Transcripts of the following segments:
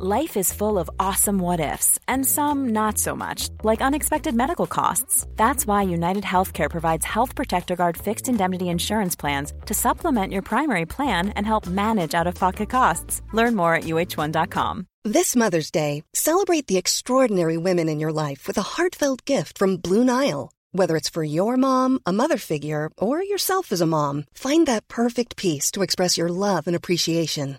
Life is full of awesome what ifs, and some not so much, like unexpected medical costs. That's why United Healthcare provides Health Protector Guard fixed indemnity insurance plans to supplement your primary plan and help manage out of pocket costs. Learn more at uh1.com. This Mother's Day, celebrate the extraordinary women in your life with a heartfelt gift from Blue Nile. Whether it's for your mom, a mother figure, or yourself as a mom, find that perfect piece to express your love and appreciation.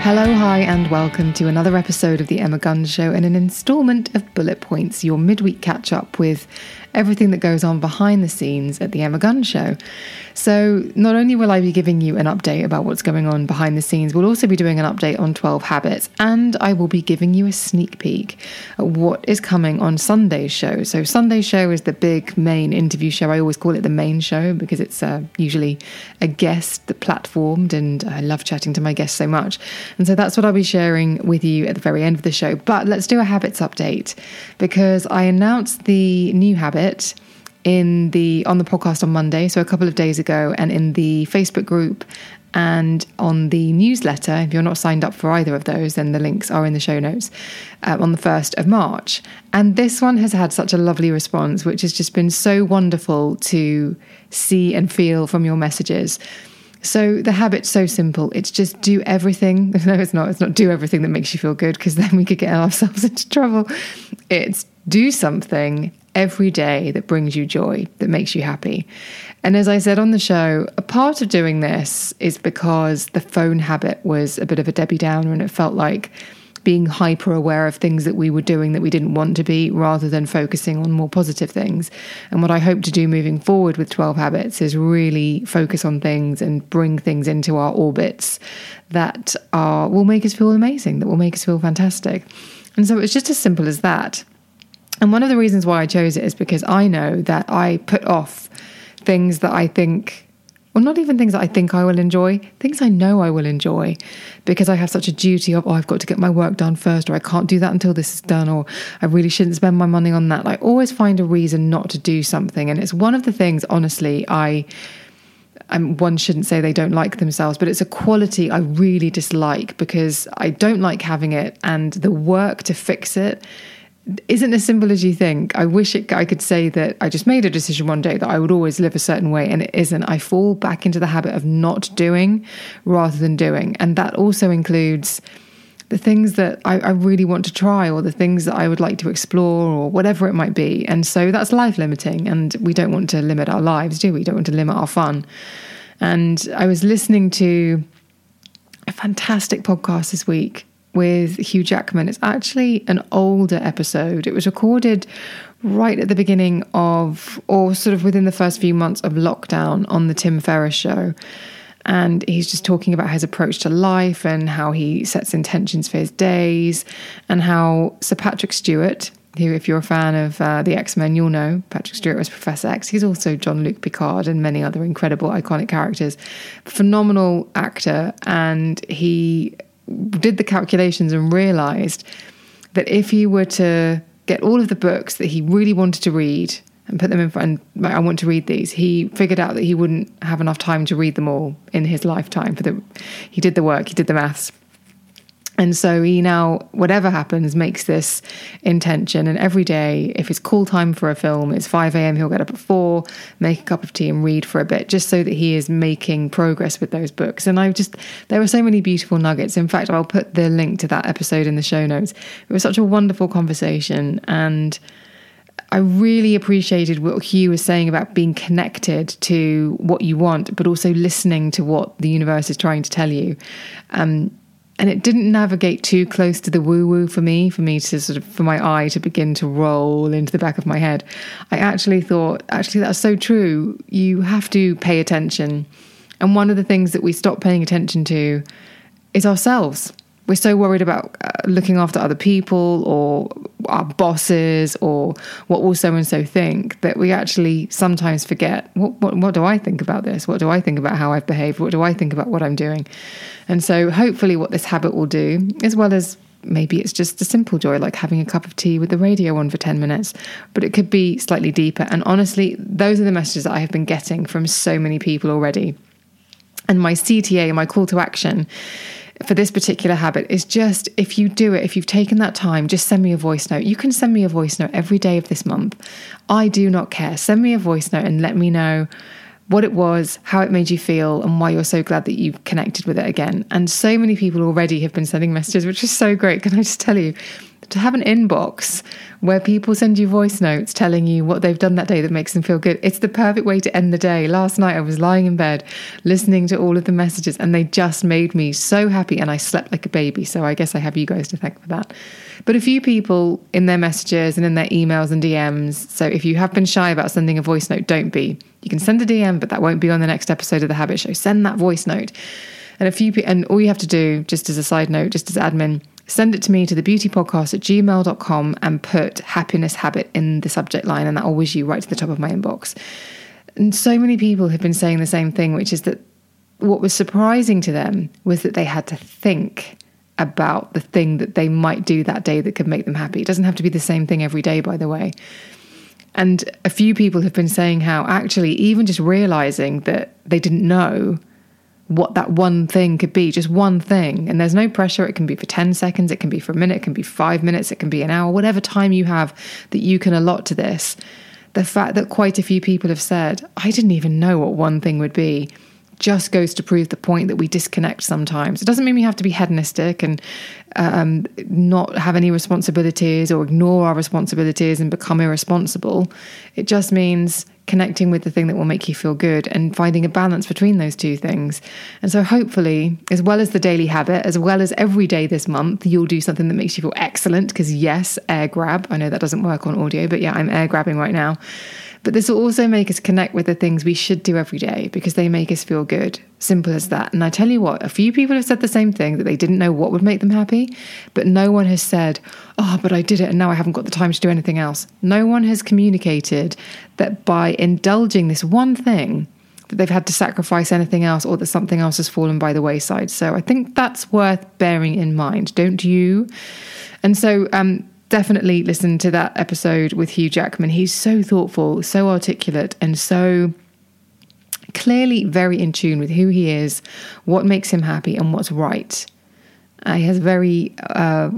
Hello, hi, and welcome to another episode of The Emma Guns Show and an installment of Bullet Points, your midweek catch up with everything that goes on behind the scenes at The Emma Guns Show. So, not only will I be giving you an update about what's going on behind the scenes, we'll also be doing an update on 12 Habits, and I will be giving you a sneak peek at what is coming on Sunday's show. So, Sunday's show is the big main interview show. I always call it the main show because it's uh, usually a guest that platformed, and I love chatting to my guests so much. And so, that's what I'll be sharing with you at the very end of the show. But let's do a habits update because I announced the new habit in the on the podcast on Monday, so a couple of days ago, and in the Facebook group and on the newsletter. If you're not signed up for either of those, then the links are in the show notes uh, on the 1st of March. And this one has had such a lovely response, which has just been so wonderful to see and feel from your messages. So the habit's so simple. It's just do everything. No, it's not. It's not do everything that makes you feel good because then we could get ourselves into trouble. It's do something every day that brings you joy, that makes you happy. And as I said on the show, a part of doing this is because the phone habit was a bit of a Debbie Downer and it felt like being hyper aware of things that we were doing that we didn't want to be rather than focusing on more positive things. And what I hope to do moving forward with 12 habits is really focus on things and bring things into our orbits that are will make us feel amazing, that will make us feel fantastic. And so it's just as simple as that. And one of the reasons why I chose it is because I know that I put off things that I think, not even things that I think I will enjoy, things I know I will enjoy, because I have such a duty of, oh, I've got to get my work done first, or I can't do that until this is done, or I really shouldn't spend my money on that. I always find a reason not to do something. And it's one of the things, honestly, I. Um, one shouldn't say they don't like themselves, but it's a quality I really dislike because I don't like having it, and the work to fix it isn't as simple as you think. I wish it, I could say that I just made a decision one day that I would always live a certain way, and it isn't. I fall back into the habit of not doing rather than doing. And that also includes the things that I, I, really want to try or the things that I would like to explore or whatever it might be. And so that's life limiting. And we don't want to limit our lives, do we? Don't want to limit our fun. And I was listening to a fantastic podcast this week with Hugh Jackman. It's actually an older episode. It was recorded right at the beginning of, or sort of within the first few months of lockdown on the Tim Ferriss show. And he's just talking about his approach to life and how he sets intentions for his days, and how Sir Patrick Stewart, who, if you're a fan of uh, the X Men, you'll know Patrick Stewart was Professor X. He's also Jean-Luc Picard and many other incredible, iconic characters. Phenomenal actor, and he did the calculations and realized that if he were to get all of the books that he really wanted to read and put them in front, and I want to read these, he figured out that he wouldn't have enough time to read them all in his lifetime. For the, he did the work, he did the maths, and so he now, whatever happens, makes this intention. And every day, if it's call time for a film, it's 5 a.m., he'll get up at 4, make a cup of tea, and read for a bit, just so that he is making progress with those books. And I just, there were so many beautiful nuggets. In fact, I'll put the link to that episode in the show notes. It was such a wonderful conversation. And I really appreciated what Hugh was saying about being connected to what you want, but also listening to what the universe is trying to tell you. Um, and it didn't navigate too close to the woo woo for me, for me to sort of, for my eye to begin to roll into the back of my head. I actually thought, actually, that's so true. You have to pay attention. And one of the things that we stop paying attention to is ourselves. We're so worried about uh, looking after other people or our bosses or what will so and so think that we actually sometimes forget what, what, what do I think about this? What do I think about how I've behaved? What do I think about what I'm doing? And so, hopefully, what this habit will do, as well as maybe it's just a simple joy like having a cup of tea with the radio on for 10 minutes, but it could be slightly deeper. And honestly, those are the messages that I have been getting from so many people already. And my CTA, my call to action, for this particular habit is just if you do it, if you've taken that time, just send me a voice note. You can send me a voice note every day of this month. I do not care. Send me a voice note and let me know what it was, how it made you feel, and why you're so glad that you've connected with it again. And so many people already have been sending messages, which is so great. Can I just tell you, to have an inbox where people send you voice notes telling you what they've done that day that makes them feel good. It's the perfect way to end the day. Last night I was lying in bed listening to all of the messages and they just made me so happy and I slept like a baby. So I guess I have you guys to thank for that. But a few people in their messages and in their emails and DMs. So if you have been shy about sending a voice note, don't be. You can send a DM, but that won't be on the next episode of the Habit Show. Send that voice note. And a few and all you have to do, just as a side note, just as admin, send it to me to the beautypodcast at gmail.com and put happiness habit in the subject line, and that will whiz you right to the top of my inbox. And so many people have been saying the same thing, which is that what was surprising to them was that they had to think about the thing that they might do that day that could make them happy. It doesn't have to be the same thing every day, by the way. And a few people have been saying how actually, even just realizing that they didn't know what that one thing could be, just one thing. And there's no pressure. It can be for 10 seconds, it can be for a minute, it can be five minutes, it can be an hour, whatever time you have that you can allot to this. The fact that quite a few people have said, I didn't even know what one thing would be, just goes to prove the point that we disconnect sometimes. It doesn't mean we have to be hedonistic and um, not have any responsibilities or ignore our responsibilities and become irresponsible. It just means connecting with the thing that will make you feel good and finding a balance between those two things. And so, hopefully, as well as the daily habit, as well as every day this month, you'll do something that makes you feel excellent. Because, yes, air grab. I know that doesn't work on audio, but yeah, I'm air grabbing right now. But this will also make us connect with the things we should do every day because they make us feel good. Simple as that. And I tell you what, a few people have said the same thing that they didn't know what would make them happy, but no one has said, oh, but I did it and now I haven't got the time to do anything else. No one has communicated that by indulging this one thing, that they've had to sacrifice anything else or that something else has fallen by the wayside. So I think that's worth bearing in mind, don't you? And so, um, definitely listen to that episode with Hugh Jackman. He's so thoughtful, so articulate, and so clearly very in tune with who he is, what makes him happy, and what's right. Uh, he has very uh,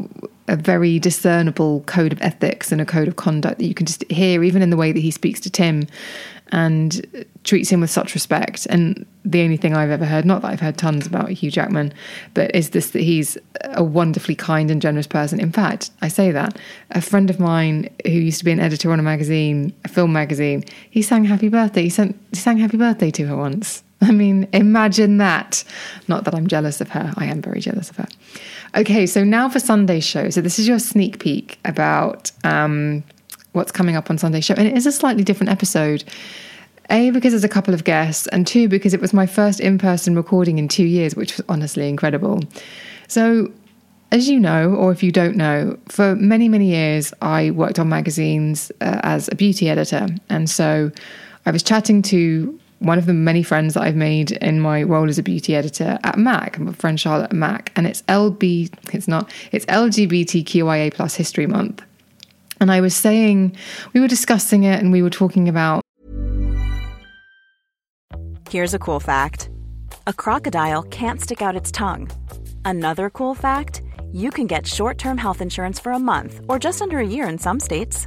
a very discernible code of ethics and a code of conduct that you can just hear, even in the way that he speaks to Tim and treats him with such respect. And the only thing I've ever heard, not that I've heard tons about Hugh Jackman, but is this that he's a wonderfully kind and generous person. In fact, I say that a friend of mine who used to be an editor on a magazine, a film magazine, he sang happy birthday. He, sent, he sang happy birthday to her once. I mean, imagine that. Not that I'm jealous of her. I am very jealous of her. Okay, so now for Sunday's show. So this is your sneak peek about um, what's coming up on Sunday's show. And it is a slightly different episode. A, because there's a couple of guests, and two, because it was my first in person recording in two years, which was honestly incredible. So, as you know, or if you don't know, for many, many years, I worked on magazines uh, as a beauty editor. And so I was chatting to one of the many friends that I've made in my role as a beauty editor at Mac, my friend Charlotte at Mac, and it's LB, it's not, it's LGBTQIA plus History Month. And I was saying, we were discussing it and we were talking about. Here's a cool fact a crocodile can't stick out its tongue. Another cool fact you can get short term health insurance for a month or just under a year in some states.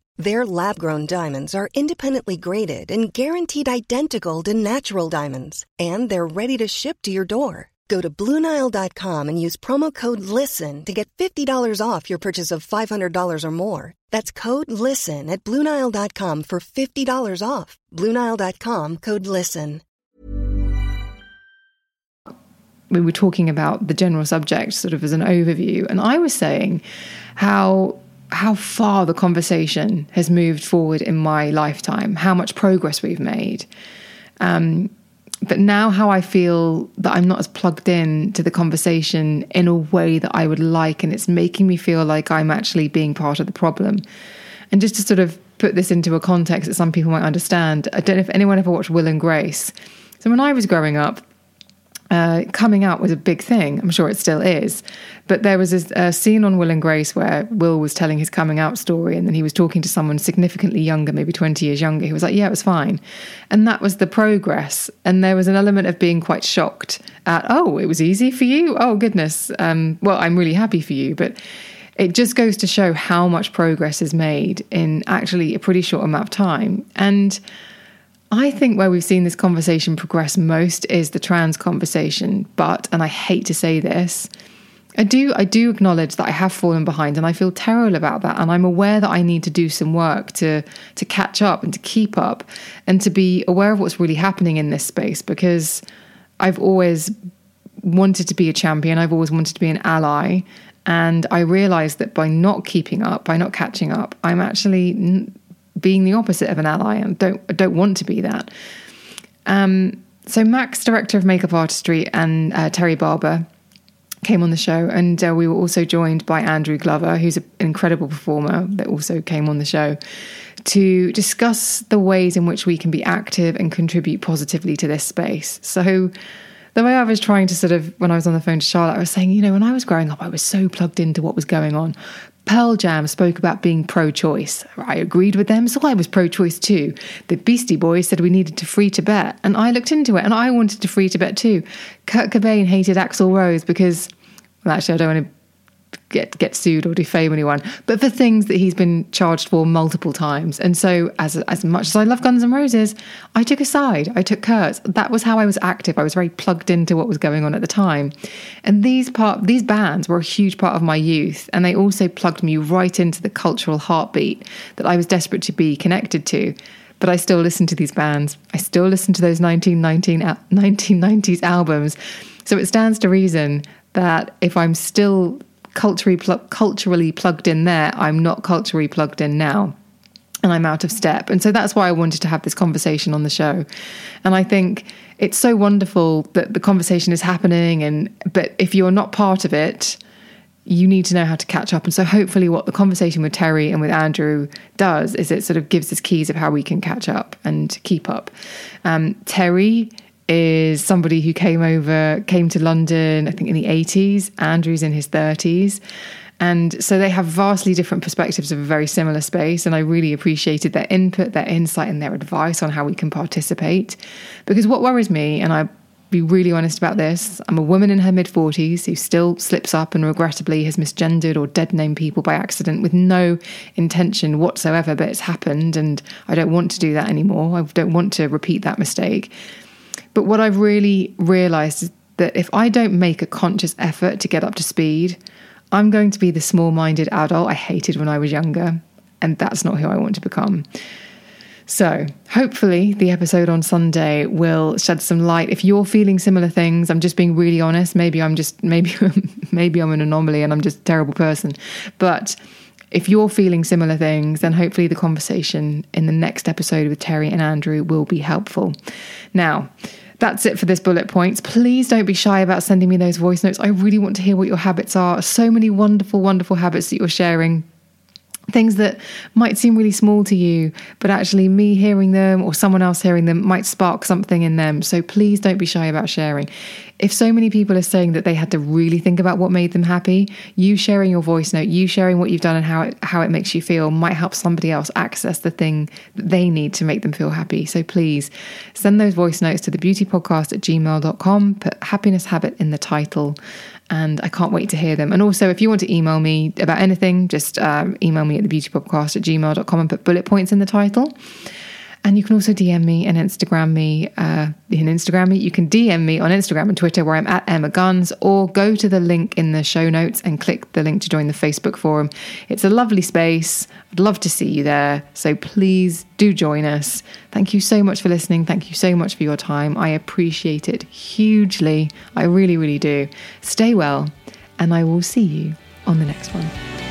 Their lab grown diamonds are independently graded and guaranteed identical to natural diamonds, and they're ready to ship to your door. Go to Bluenile.com and use promo code LISTEN to get $50 off your purchase of $500 or more. That's code LISTEN at Bluenile.com for $50 off. Bluenile.com code LISTEN. We were talking about the general subject sort of as an overview, and I was saying how how far the conversation has moved forward in my lifetime, how much progress we've made. Um, but now how I feel that I'm not as plugged in to the conversation in a way that I would like, and it's making me feel like I'm actually being part of the problem. And just to sort of put this into a context that some people might understand, I don't know if anyone ever watched Will and Grace. So when I was growing up, uh, coming out was a big thing. I'm sure it still is. But there was a, a, scene on Will and Grace where Will was telling his coming out story, and then he was talking to someone significantly younger, maybe 20 years younger. He was like, Yeah, it was fine. And that was the progress. And there was an element of being quite shocked at, Oh, it was easy for you? Oh, goodness. Um, well, I'm really happy for you. But it just goes to show how much progress is made in actually a pretty short amount of time. And I think where we've seen this conversation progress most is the trans conversation. But, and I hate to say this, I do I do acknowledge that I have fallen behind and I feel terrible about that and I'm aware that I need to do some work to to catch up and to keep up and to be aware of what's really happening in this space because I've always wanted to be a champion I've always wanted to be an ally and I realized that by not keeping up by not catching up I'm actually being the opposite of an ally and don't don't want to be that. Um, so Mac's, director of makeup artistry, and uh, Terry Barber came on the show, and uh, we were also joined by Andrew Glover, who's an incredible performer that also came on the show to discuss the ways in which we can be active and contribute positively to this space. So the way I was trying to sort of, when I was on the phone to Charlotte, I was saying, you know, when I was growing up, I was so plugged into what was going on. Pearl Jam spoke about being pro choice. I agreed with them, so I was pro choice too. The Beastie Boys said we needed to free Tibet, and I looked into it and I wanted to free Tibet too. Kurt Cobain hated Axl Rose because, well, actually, I don't want to get get sued or defame anyone, but for things that he's been charged for multiple times. And so, as as much as I love Guns N' Roses, I took a side. I took Kurt's. That was how I was active. I was very plugged into what was going on at the time. And these part these bands were a huge part of my youth, and they also plugged me right into the cultural heartbeat that I was desperate to be connected to. But I still listen to these bands. I still listen to those 1919, 1990s albums. So it stands to reason that if I'm still culturally pl- culturally plugged in there, I'm not culturally plugged in now. And I'm out of step. And so that's why I wanted to have this conversation on the show. And I think it's so wonderful that the conversation is happening and but if you're not part of it, you need to know how to catch up. And so hopefully what the conversation with Terry and with Andrew does is it sort of gives us keys of how we can catch up and keep up. Um, Terry is somebody who came over, came to London, I think in the 80s. Andrew's in his 30s. And so they have vastly different perspectives of a very similar space. And I really appreciated their input, their insight, and their advice on how we can participate. Because what worries me, and I be really honest about this. I'm a woman in her mid 40s who still slips up and regrettably has misgendered or dead named people by accident with no intention whatsoever, but it's happened and I don't want to do that anymore. I don't want to repeat that mistake. But what I've really realized is that if I don't make a conscious effort to get up to speed, I'm going to be the small minded adult I hated when I was younger. And that's not who I want to become. So, hopefully, the episode on Sunday will shed some light. If you're feeling similar things, I'm just being really honest. Maybe I'm just, maybe, maybe I'm an anomaly and I'm just a terrible person. But if you're feeling similar things, then hopefully the conversation in the next episode with Terry and Andrew will be helpful. Now, that's it for this bullet points. Please don't be shy about sending me those voice notes. I really want to hear what your habits are. So many wonderful, wonderful habits that you're sharing things that might seem really small to you, but actually me hearing them or someone else hearing them might spark something in them. So please don't be shy about sharing. If so many people are saying that they had to really think about what made them happy, you sharing your voice note, you sharing what you've done and how it how it makes you feel might help somebody else access the thing that they need to make them feel happy. So please send those voice notes to the at gmail.com, put happiness habit in the title, and I can't wait to hear them. And also, if you want to email me about anything, just um, email me at thebeautypodcast at gmail.com and put bullet points in the title. And you can also DM me and Instagram me. Uh, in Instagram me, you can DM me on Instagram and Twitter where I'm at Emma Guns, or go to the link in the show notes and click the link to join the Facebook forum. It's a lovely space. I'd love to see you there. So please do join us. Thank you so much for listening. Thank you so much for your time. I appreciate it hugely. I really, really do. Stay well, and I will see you on the next one.